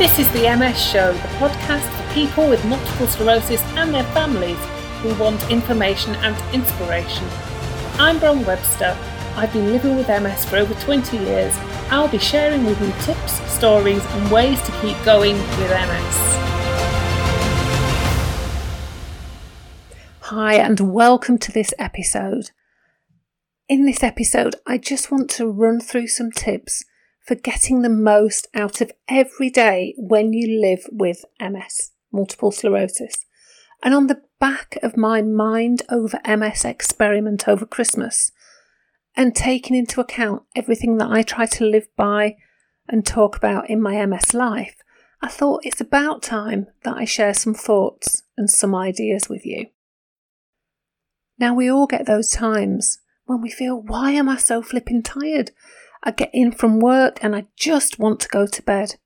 This is the MS Show, the podcast for people with multiple sclerosis and their families who want information and inspiration. I'm Bron Webster. I've been living with MS for over 20 years. I'll be sharing with you tips, stories, and ways to keep going with MS. Hi, and welcome to this episode. In this episode, I just want to run through some tips for getting the most out of every day when you live with MS, multiple sclerosis. And on the back of my mind over MS experiment over Christmas, and taking into account everything that I try to live by and talk about in my MS life, I thought it's about time that I share some thoughts and some ideas with you. Now, we all get those times when we feel, why am I so flipping tired? I get in from work and I just want to go to bed.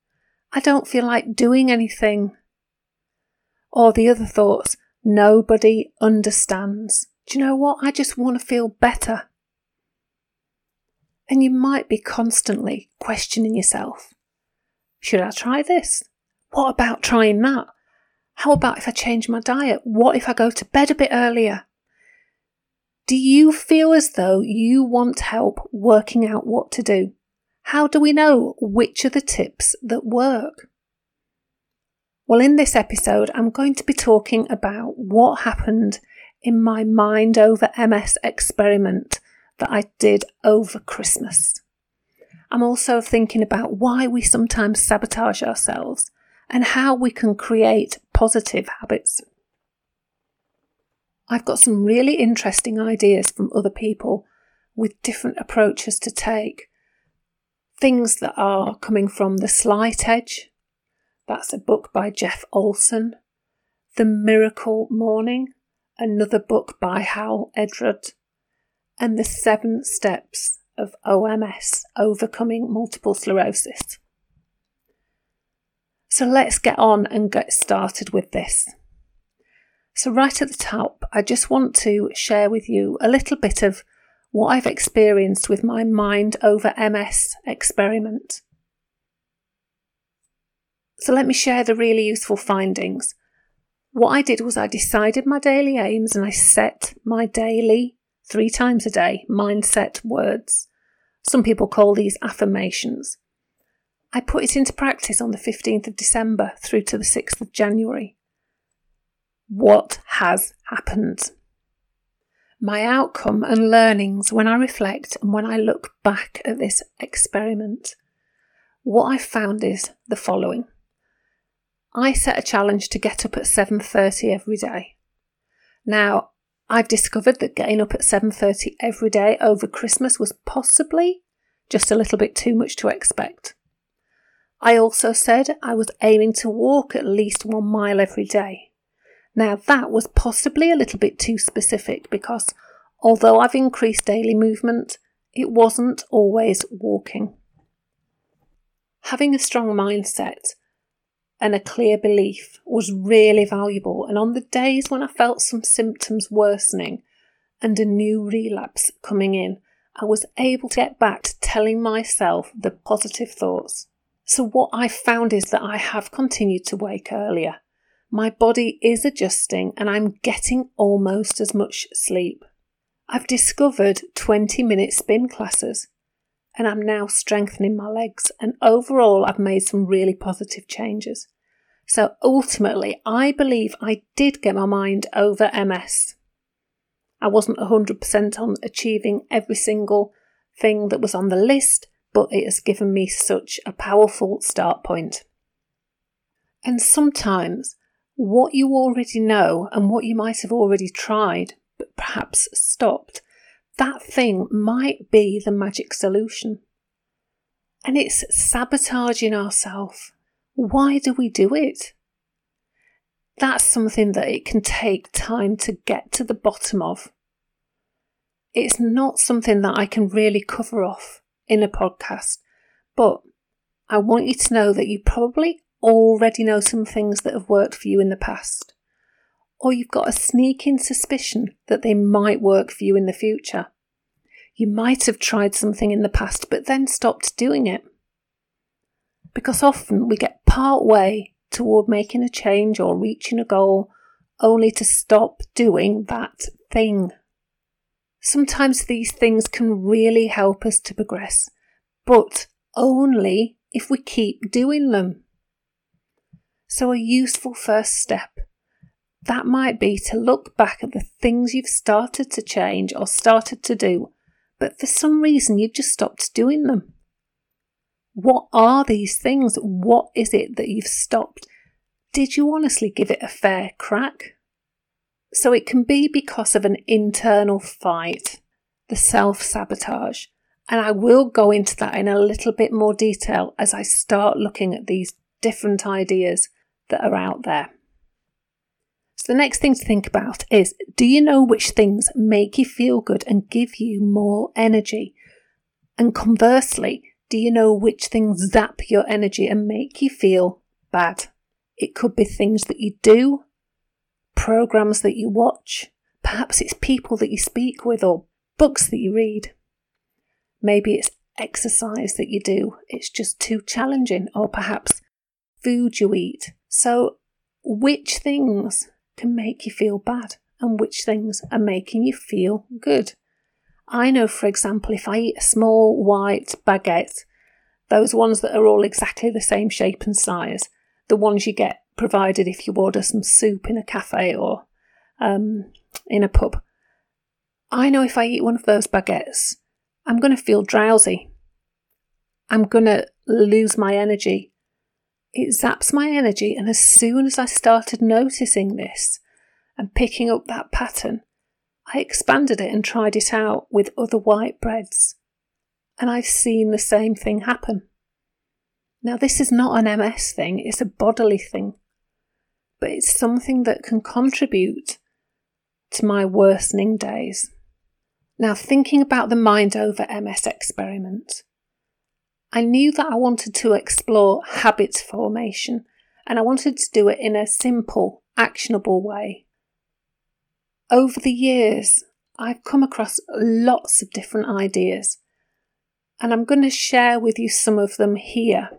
I don't feel like doing anything. Or the other thoughts, nobody understands. Do you know what? I just want to feel better. And you might be constantly questioning yourself. Should I try this? What about trying that? How about if I change my diet? What if I go to bed a bit earlier? Do you feel as though you want help working out what to do? How do we know which are the tips that work? Well, in this episode, I'm going to be talking about what happened in my mind over MS experiment that I did over Christmas. I'm also thinking about why we sometimes sabotage ourselves and how we can create positive habits. I've got some really interesting ideas from other people with different approaches to take. Things that are coming from The Slight Edge, that's a book by Jeff Olson. The Miracle Morning, another book by Hal Elrod. And The Seven Steps of OMS, Overcoming Multiple Sclerosis. So let's get on and get started with this. So, right at the top, I just want to share with you a little bit of what I've experienced with my mind over MS experiment. So, let me share the really useful findings. What I did was I decided my daily aims and I set my daily, three times a day, mindset words. Some people call these affirmations. I put it into practice on the 15th of December through to the 6th of January what has happened. My outcome and learnings when I reflect and when I look back at this experiment, what I found is the following. I set a challenge to get up at 7:30 every day. Now, I've discovered that getting up at 7:30 every day over Christmas was possibly just a little bit too much to expect. I also said I was aiming to walk at least 1 mile every day. Now, that was possibly a little bit too specific because although I've increased daily movement, it wasn't always walking. Having a strong mindset and a clear belief was really valuable, and on the days when I felt some symptoms worsening and a new relapse coming in, I was able to get back to telling myself the positive thoughts. So, what I found is that I have continued to wake earlier my body is adjusting and I'm getting almost as much sleep. I've discovered 20 minute spin classes and I'm now strengthening my legs, and overall, I've made some really positive changes. So ultimately, I believe I did get my mind over MS. I wasn't 100% on achieving every single thing that was on the list, but it has given me such a powerful start point. And sometimes what you already know and what you might have already tried, but perhaps stopped, that thing might be the magic solution. And it's sabotaging ourselves. Why do we do it? That's something that it can take time to get to the bottom of. It's not something that I can really cover off in a podcast, but I want you to know that you probably already know some things that have worked for you in the past, or you've got a sneaking suspicion that they might work for you in the future. You might have tried something in the past but then stopped doing it. Because often we get part way toward making a change or reaching a goal only to stop doing that thing. Sometimes these things can really help us to progress, but only if we keep doing them. So, a useful first step that might be to look back at the things you've started to change or started to do, but for some reason you've just stopped doing them. What are these things? What is it that you've stopped? Did you honestly give it a fair crack? So it can be because of an internal fight, the self sabotage. And I will go into that in a little bit more detail as I start looking at these different ideas that are out there. So, the next thing to think about is do you know which things make you feel good and give you more energy? And conversely, do you know which things zap your energy and make you feel bad? It could be things that you do, programs that you watch, perhaps it's people that you speak with or books that you read. Maybe it's exercise that you do, it's just too challenging, or perhaps food you eat. So, which things can make you feel bad and which things are making you feel good. I know, for example, if I eat a small white baguette, those ones that are all exactly the same shape and size, the ones you get provided if you order some soup in a cafe or um, in a pub. I know if I eat one of those baguettes, I'm going to feel drowsy. I'm going to lose my energy it zaps my energy, and as soon as I started noticing this and picking up that pattern, I expanded it and tried it out with other white breads. And I've seen the same thing happen. Now, this is not an MS thing, it's a bodily thing, but it's something that can contribute to my worsening days. Now, thinking about the mind over MS experiment, I knew that I wanted to explore habit formation and I wanted to do it in a simple, actionable way. Over the years, I've come across lots of different ideas, and I'm going to share with you some of them here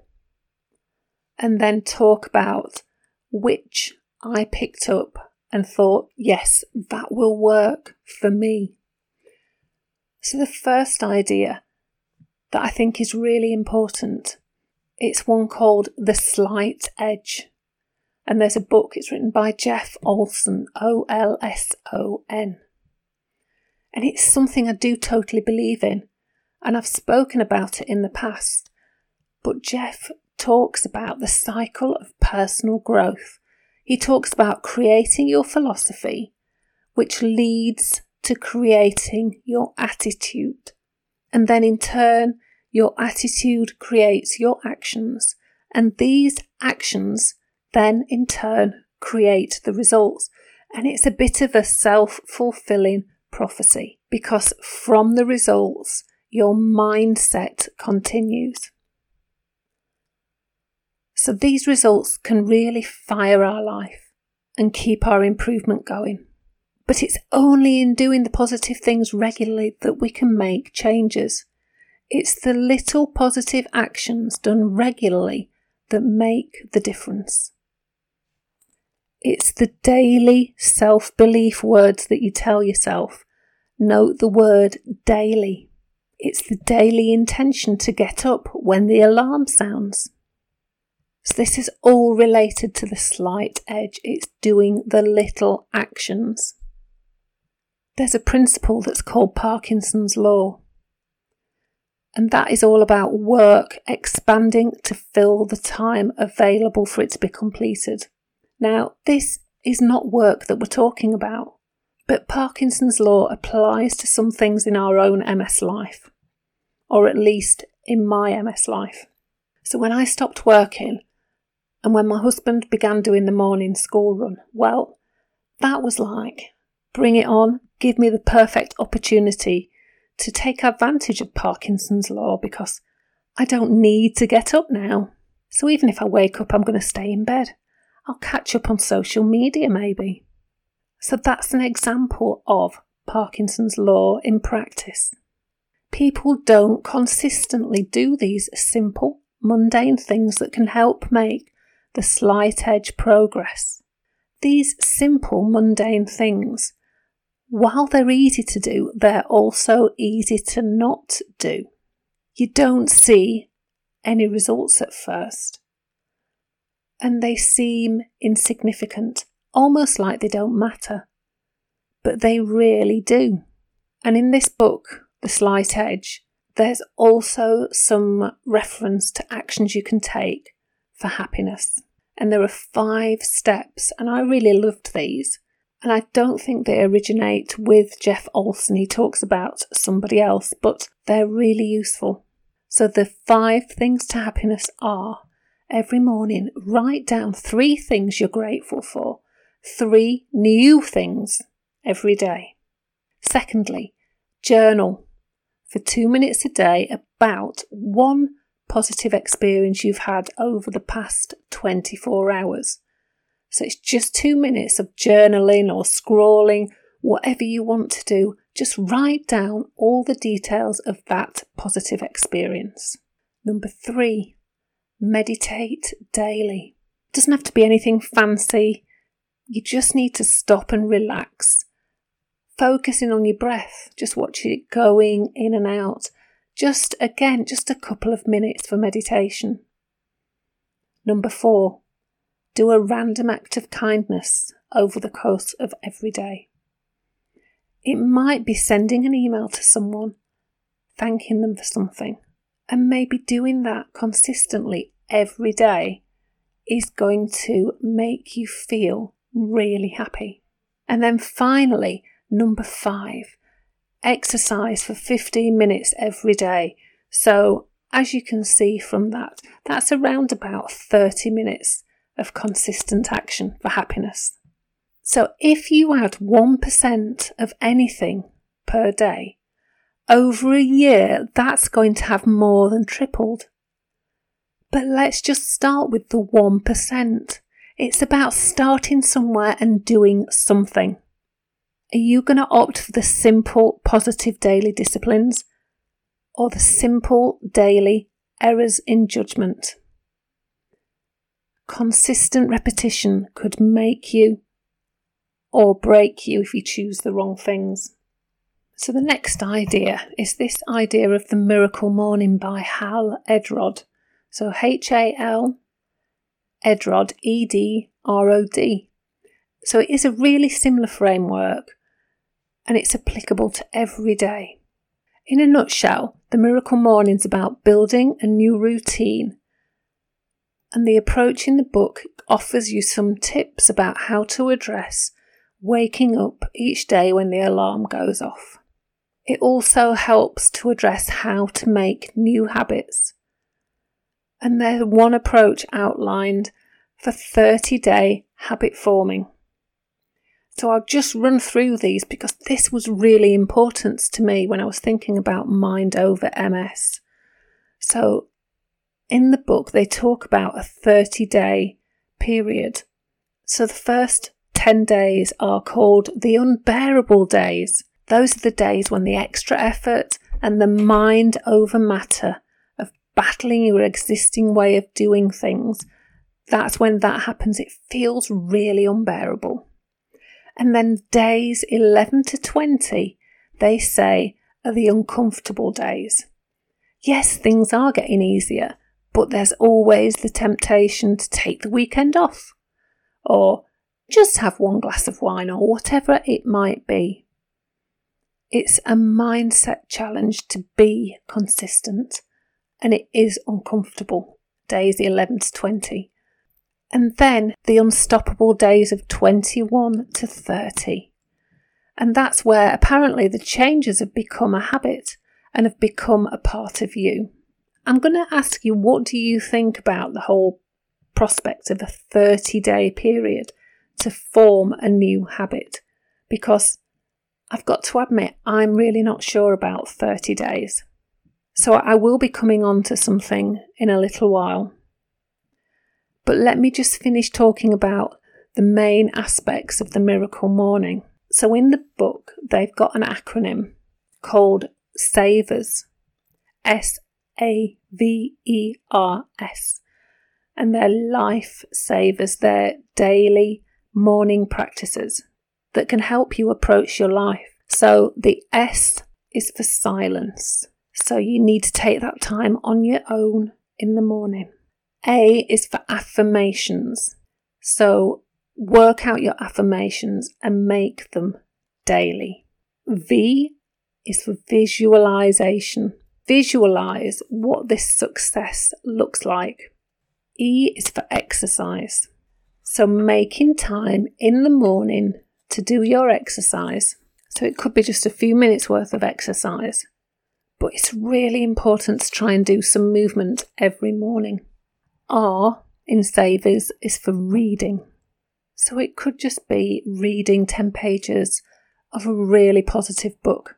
and then talk about which I picked up and thought, yes, that will work for me. So, the first idea that I think is really important. It's one called The Slight Edge. And there's a book, it's written by Jeff Olson, O L S O N. And it's something I do totally believe in. And I've spoken about it in the past. But Jeff talks about the cycle of personal growth. He talks about creating your philosophy, which leads to creating your attitude. And then in turn, your attitude creates your actions, and these actions then in turn create the results. And it's a bit of a self fulfilling prophecy because from the results, your mindset continues. So these results can really fire our life and keep our improvement going. But it's only in doing the positive things regularly that we can make changes. It's the little positive actions done regularly that make the difference. It's the daily self belief words that you tell yourself. Note the word daily. It's the daily intention to get up when the alarm sounds. So, this is all related to the slight edge. It's doing the little actions. There's a principle that's called Parkinson's Law. And that is all about work expanding to fill the time available for it to be completed. Now, this is not work that we're talking about, but Parkinson's law applies to some things in our own MS life, or at least in my MS life. So when I stopped working and when my husband began doing the morning school run, well, that was like bring it on, give me the perfect opportunity to take advantage of Parkinson's law because I don't need to get up now. So even if I wake up, I'm going to stay in bed. I'll catch up on social media maybe. So that's an example of Parkinson's law in practice. People don't consistently do these simple, mundane things that can help make the slight edge progress. These simple, mundane things, while they're easy to do, they're also easy to not do. You don't see any results at first, and they seem insignificant, almost like they don't matter. But they really do. And in this book, The Slight Edge, there's also some reference to actions you can take for happiness. And there are five steps, and I really loved these. And I don't think they originate with Jeff Olson. He talks about somebody else, but they're really useful. So the five things to happiness are every morning write down three things you're grateful for, three new things every day. Secondly, journal for two minutes a day about one positive experience you've had over the past 24 hours. So it's just two minutes of journaling or scrolling, whatever you want to do. Just write down all the details of that positive experience. Number three, meditate daily. It doesn't have to be anything fancy. You just need to stop and relax. Focusing on your breath, just watch it going in and out. Just again, just a couple of minutes for meditation. Number four, do a random act of kindness over the course of every day. It might be sending an email to someone, thanking them for something, and maybe doing that consistently every day is going to make you feel really happy. And then finally, number five, exercise for 15 minutes every day. So, as you can see from that, that's around about 30 minutes of consistent action for happiness. So, if you add 1% of anything per day, over a year, that's going to have more than tripled. But let's just start with the 1%. It's about starting somewhere and doing something. Are you going to opt for the simple positive daily disciplines or the simple daily errors in judgment? Consistent repetition could make you or break you if you choose the wrong things. So, the next idea is this idea of the miracle morning by Hal Edrod. So, H A L Edrod, E D R O D. So, it is a really similar framework and it's applicable to every day. In a nutshell, the Miracle Morning is about building a new routine, and the approach in the book offers you some tips about how to address waking up each day when the alarm goes off. It also helps to address how to make new habits. And there's one approach outlined for 30 day habit forming. So I'll just run through these because this was really important to me when I was thinking about mind over MS. So in the book, they talk about a 30 day period. So the first 10 days are called the unbearable days. Those are the days when the extra effort and the mind over matter of battling your existing way of doing things, that's when that happens. It feels really unbearable. And then days 11 to 20, they say, are the uncomfortable days. Yes, things are getting easier, but there's always the temptation to take the weekend off or just have one glass of wine or whatever it might be. It's a mindset challenge to be consistent and it is uncomfortable days 11 to 20 and then the unstoppable days of 21 to 30. And that's where apparently the changes have become a habit and have become a part of you. I'm going to ask you, what do you think about the whole prospect of a 30 day period to form a new habit? Because I've got to admit, I'm really not sure about 30 days. So I will be coming on to something in a little while. But let me just finish talking about the main aspects of the miracle morning. So, in the book, they've got an acronym called SAVERS S A V E R S. and they're life savers. They're daily morning practices that can help you approach your life. So the S is for silence. So you need to take that time on your own in the morning. A is for affirmations. So work out your affirmations and make them daily. V is for visualization. Visualize what this success looks like. E is for exercise. So making time in the morning to do your exercise. So it could be just a few minutes worth of exercise. But it's really important to try and do some movement every morning. R in Savers is for reading. So it could just be reading 10 pages of a really positive book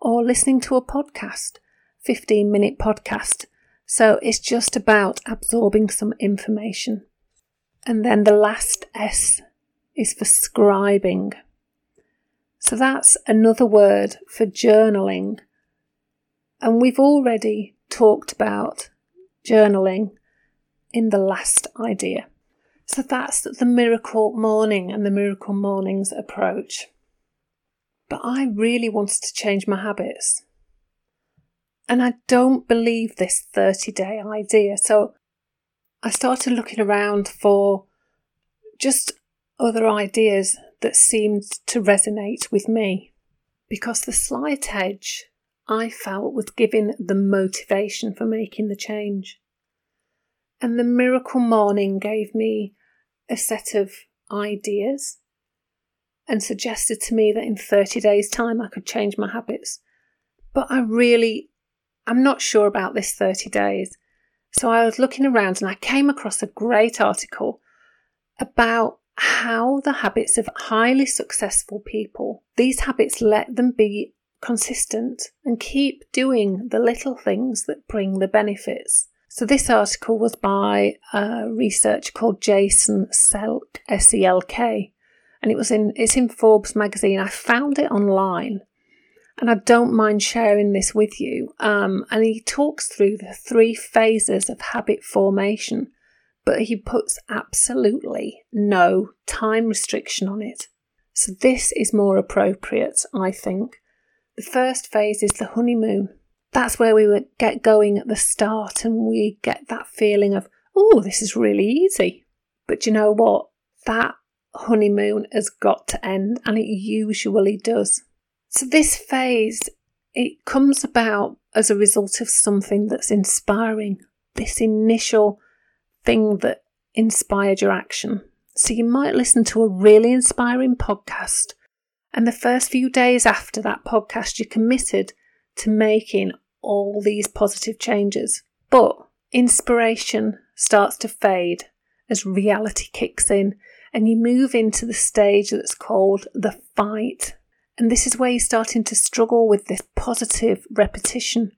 or listening to a podcast, 15 minute podcast. So it's just about absorbing some information. And then the last S is for scribing. So that's another word for journaling. And we've already talked about journaling in the last idea. So that's the miracle morning and the miracle mornings approach. But I really wanted to change my habits. And I don't believe this 30 day idea. So I started looking around for just other ideas that seemed to resonate with me. Because the slight edge I felt was giving the motivation for making the change. And the miracle morning gave me a set of ideas and suggested to me that in 30 days' time I could change my habits. But I really, I'm not sure about this 30 days. So I was looking around and I came across a great article about how the habits of highly successful people, these habits let them be consistent and keep doing the little things that bring the benefits. So this article was by a researcher called Jason Selk, S-E-L-K, and it was in it's in Forbes magazine. I found it online, and I don't mind sharing this with you. Um, and he talks through the three phases of habit formation, but he puts absolutely no time restriction on it. So this is more appropriate, I think. The first phase is the honeymoon that's where we get going at the start and we get that feeling of, oh, this is really easy. But you know what? That honeymoon has got to end and it usually does. So this phase, it comes about as a result of something that's inspiring, this initial thing that inspired your action. So you might listen to a really inspiring podcast, and the first few days after that podcast, you're committed to making all these positive changes. But inspiration starts to fade as reality kicks in, and you move into the stage that's called the fight. And this is where you're starting to struggle with this positive repetition.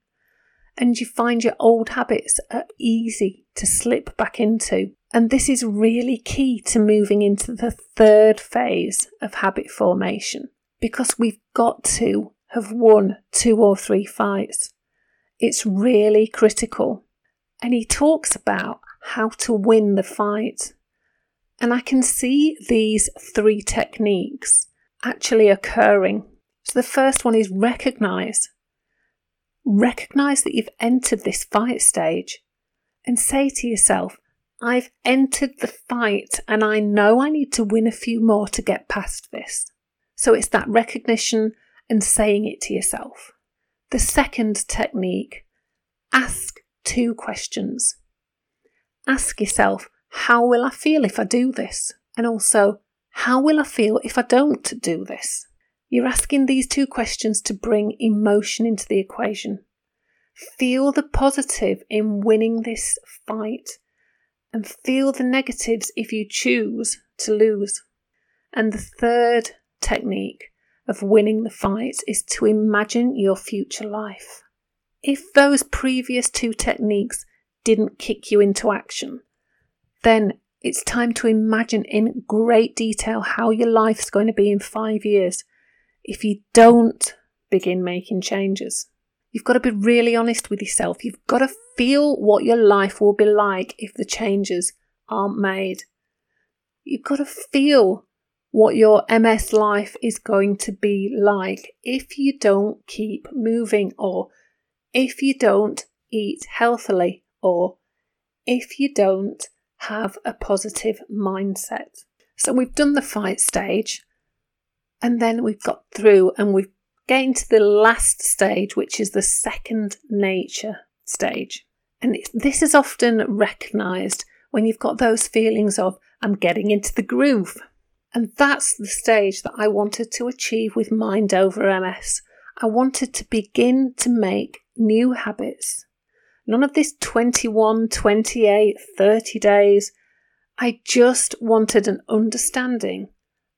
And you find your old habits are easy to slip back into. And this is really key to moving into the third phase of habit formation because we've got to have won two or three fights. It's really critical. And he talks about how to win the fight. And I can see these three techniques actually occurring. So the first one is recognize. Recognize that you've entered this fight stage and say to yourself, I've entered the fight and I know I need to win a few more to get past this. So it's that recognition and saying it to yourself. The second technique ask two questions. Ask yourself, how will I feel if I do this? And also, how will I feel if I don't do this? You're asking these two questions to bring emotion into the equation. Feel the positive in winning this fight and feel the negatives if you choose to lose. And the third technique of winning the fight is to imagine your future life. If those previous two techniques didn't kick you into action, then it's time to imagine in great detail how your life's going to be in five years if you don't begin making changes. You've got to be really honest with yourself. You've got to feel what your life will be like if the changes aren't made. You've got to feel what your MS life is going to be like if you don't keep moving or if you don't eat healthily or if you don't have a positive mindset. So we've done the fight stage and then we've got through and we've gained to the last stage, which is the second nature stage. And this is often recognized when you've got those feelings of, I'm getting into the groove. And that's the stage that I wanted to achieve with Mind Over MS. I wanted to begin to make new habits. None of this 21, 28, 30 days. I just wanted an understanding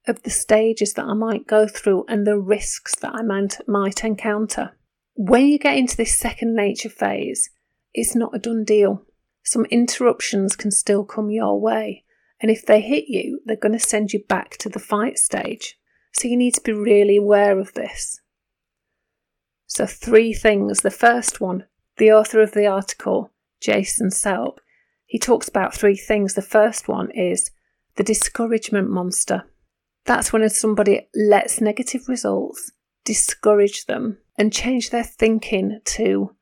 of the stages that I might go through and the risks that I might, might encounter. When you get into this second nature phase, it's not a done deal. Some interruptions can still come your way, and if they hit you, they're going to send you back to the fight stage. So you need to be really aware of this. So, three things. The first one, the author of the article, Jason Selk, he talks about three things. The first one is the discouragement monster. That's when somebody lets negative results discourage them and change their thinking to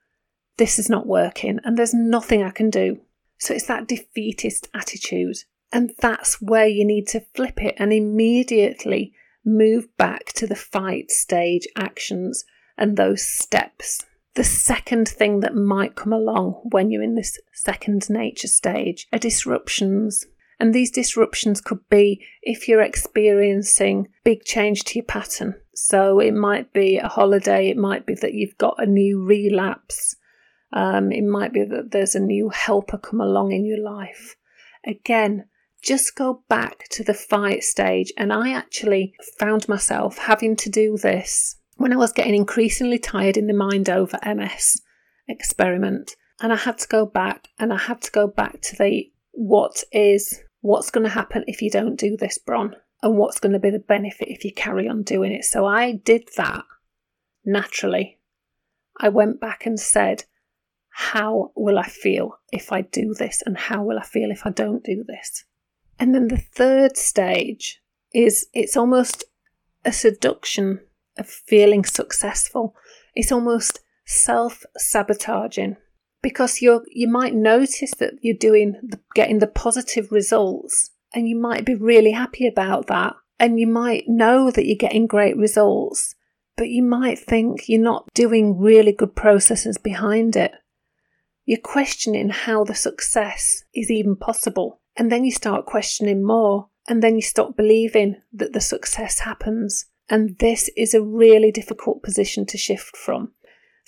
this is not working and there's nothing I can do. So it's that defeatist attitude. And that's where you need to flip it and immediately move back to the fight stage actions and those steps. The second thing that might come along when you're in this second nature stage are disruptions. And these disruptions could be if you're experiencing big change to your pattern. So it might be a holiday, it might be that you've got a new relapse, um, it might be that there's a new helper come along in your life. Again, just go back to the fight stage. And I actually found myself having to do this when I was getting increasingly tired in the mind over MS experiment. And I had to go back and I had to go back to the what is what's going to happen if you don't do this, Bron, and what's going to be the benefit if you carry on doing it. So I did that naturally. I went back and said, How will I feel if I do this? And how will I feel if I don't do this? And then the third stage is it's almost a seduction of feeling successful. It's almost self sabotaging because you you might notice that you're doing getting the positive results and you might be really happy about that and you might know that you're getting great results but you might think you're not doing really good processes behind it you're questioning how the success is even possible and then you start questioning more and then you stop believing that the success happens and this is a really difficult position to shift from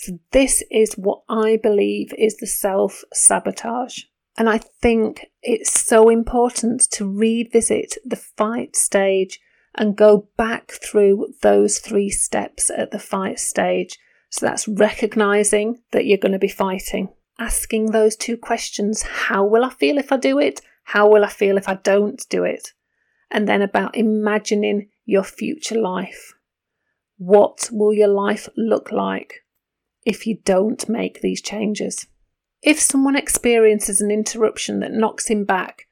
so, this is what I believe is the self sabotage. And I think it's so important to revisit the fight stage and go back through those three steps at the fight stage. So that's recognizing that you're going to be fighting, asking those two questions how will I feel if I do it? How will I feel if I don't do it? And then about imagining your future life. What will your life look like? if you don't make these changes. If someone experiences an interruption that knocks him back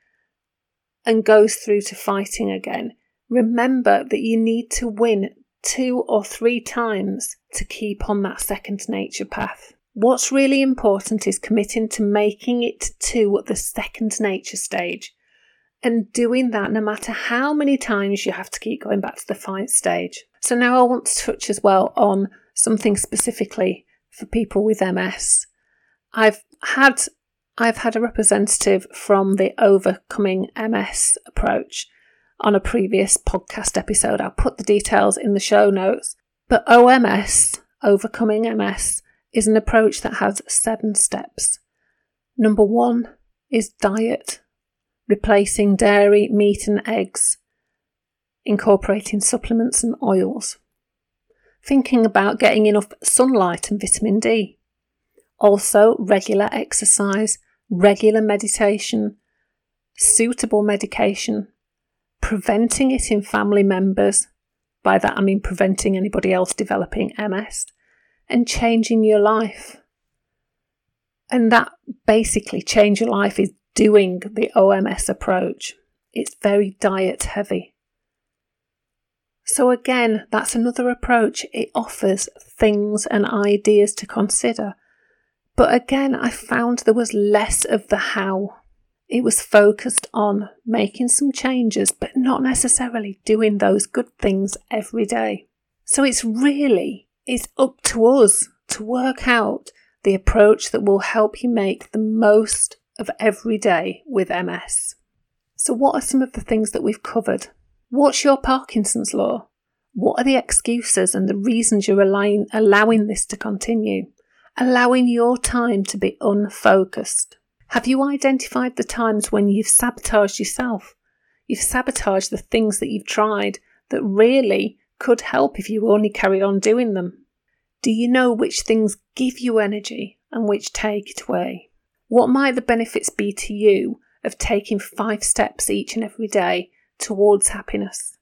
and goes through to fighting again, remember that you need to win two or three times to keep on that second nature path. What's really important is committing to making it to the second nature stage and doing that no matter how many times you have to keep going back to the fight stage. So, now I want to touch as well on something specifically for people with MS. I've had I've had a representative from the Overcoming MS approach on a previous podcast episode. I'll put the details in the show notes. But OMS, Overcoming MS, is an approach that has seven steps. Number one is diet, replacing dairy, meat, and eggs, incorporating supplements and oils thinking about getting enough sunlight and vitamin D. Also, regular exercise, regular meditation, suitable medication, preventing it in family members. By that I mean preventing anybody else developing MS. and changing your life. And that basically change your life is doing the OMS approach. It's very diet heavy. So, again, that's another approach. It offers things and ideas to consider. But again, I found there was less of the how. It was focused on making some changes, but not necessarily doing those good things every day. So it's really it's up to us to work out the approach that will help you make the most of every day with MS. So what are some of the things that we've covered? What's your Parkinson's law? What are the excuses and the reasons you're allowing, allowing this to continue? Allowing your time to be unfocused. Have you identified the times when you've sabotaged yourself? You've sabotaged the things that you've tried that really could help if you only carried on doing them. Do you know which things give you energy and which take it away? What might the benefits be to you of taking five steps each and every day towards happiness?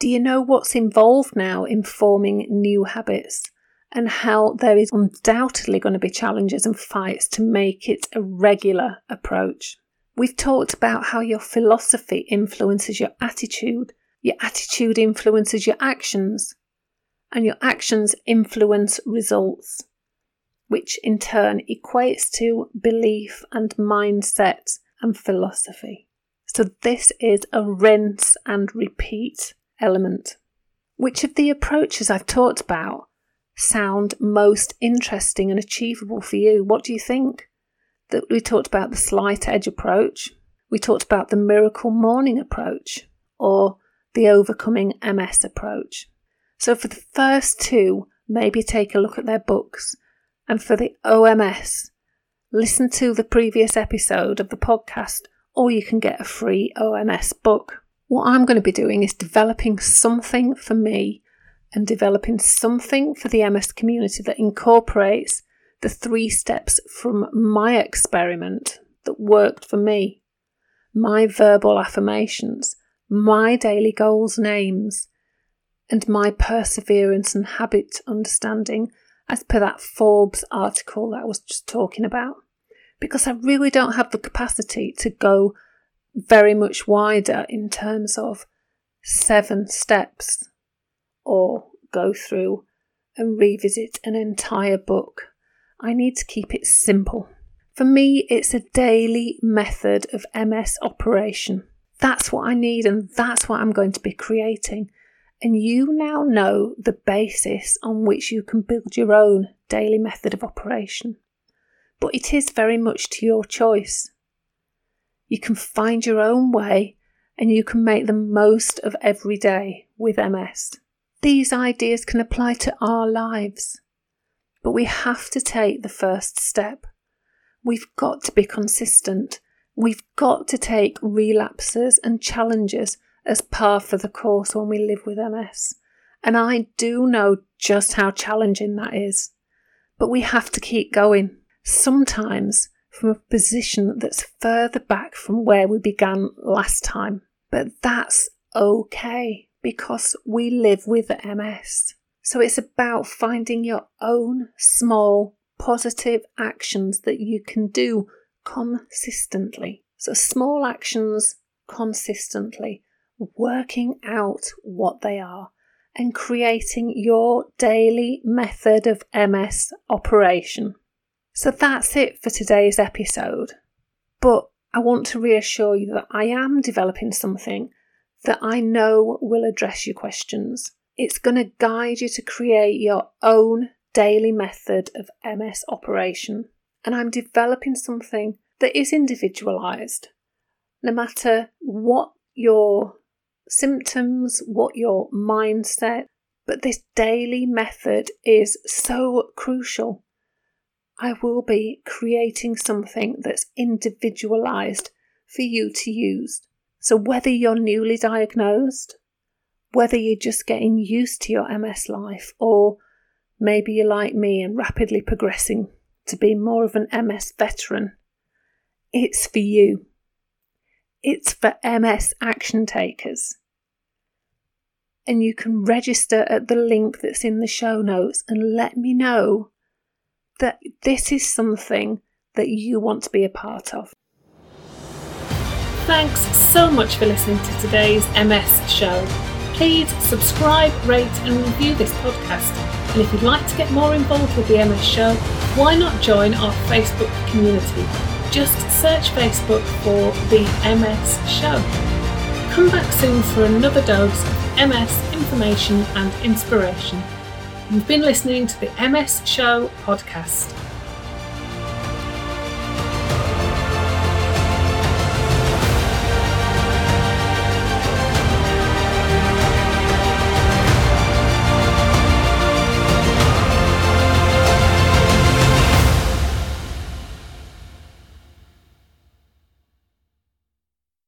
Do you know what's involved now in forming new habits and how there is undoubtedly going to be challenges and fights to make it a regular approach? We've talked about how your philosophy influences your attitude, your attitude influences your actions, and your actions influence results, which in turn equates to belief and mindset and philosophy. So, this is a rinse and repeat element. Which of the approaches I've talked about sound most interesting and achievable for you? What do you think? That we talked about the slight edge approach, we talked about the miracle morning approach, or the overcoming MS approach. So for the first two, maybe take a look at their books, and for the OMS, listen to the previous episode of the podcast, or you can get a free OMS book. What I'm going to be doing is developing something for me and developing something for the MS community that incorporates the three steps from my experiment that worked for me my verbal affirmations, my daily goals names, and my perseverance and habit understanding, as per that Forbes article that I was just talking about. Because I really don't have the capacity to go very much wider in terms of seven steps or go through and revisit an entire book. I need to keep it simple. For me, it's a daily method of MS operation. That's what I need, and that's what I'm going to be creating. And you now know the basis on which you can build your own daily method of operation. But it is very much to your choice. You can find your own way and you can make the most of every day with MS. These ideas can apply to our lives, but we have to take the first step. We've got to be consistent. We've got to take relapses and challenges as par for the course when we live with MS. And I do know just how challenging that is. But we have to keep going. Sometimes from a position that's further back from where we began last time. But that's okay because we live with MS. So it's about finding your own small positive actions that you can do consistently. So small actions consistently, working out what they are and creating your daily method of MS operation. So that's it for today's episode. But I want to reassure you that I am developing something that I know will address your questions. It's going to guide you to create your own daily method of MS operation. And I'm developing something that is individualized. No matter what your symptoms, what your mindset, but this daily method is so crucial I will be creating something that's individualized for you to use. So, whether you're newly diagnosed, whether you're just getting used to your MS life, or maybe you're like me and rapidly progressing to be more of an MS veteran, it's for you. It's for MS action takers. and you can register at the link that's in the show notes and let me know that this is something that you want to be a part of. Thanks so much for listening to today's MS show. Please subscribe, rate, and review this podcast. And if you'd like to get more involved with the MS show, why not join our Facebook community? Just search Facebook for the MS show. Come back soon for another dose of MS information and inspiration. You've been listening to the MS Show podcast.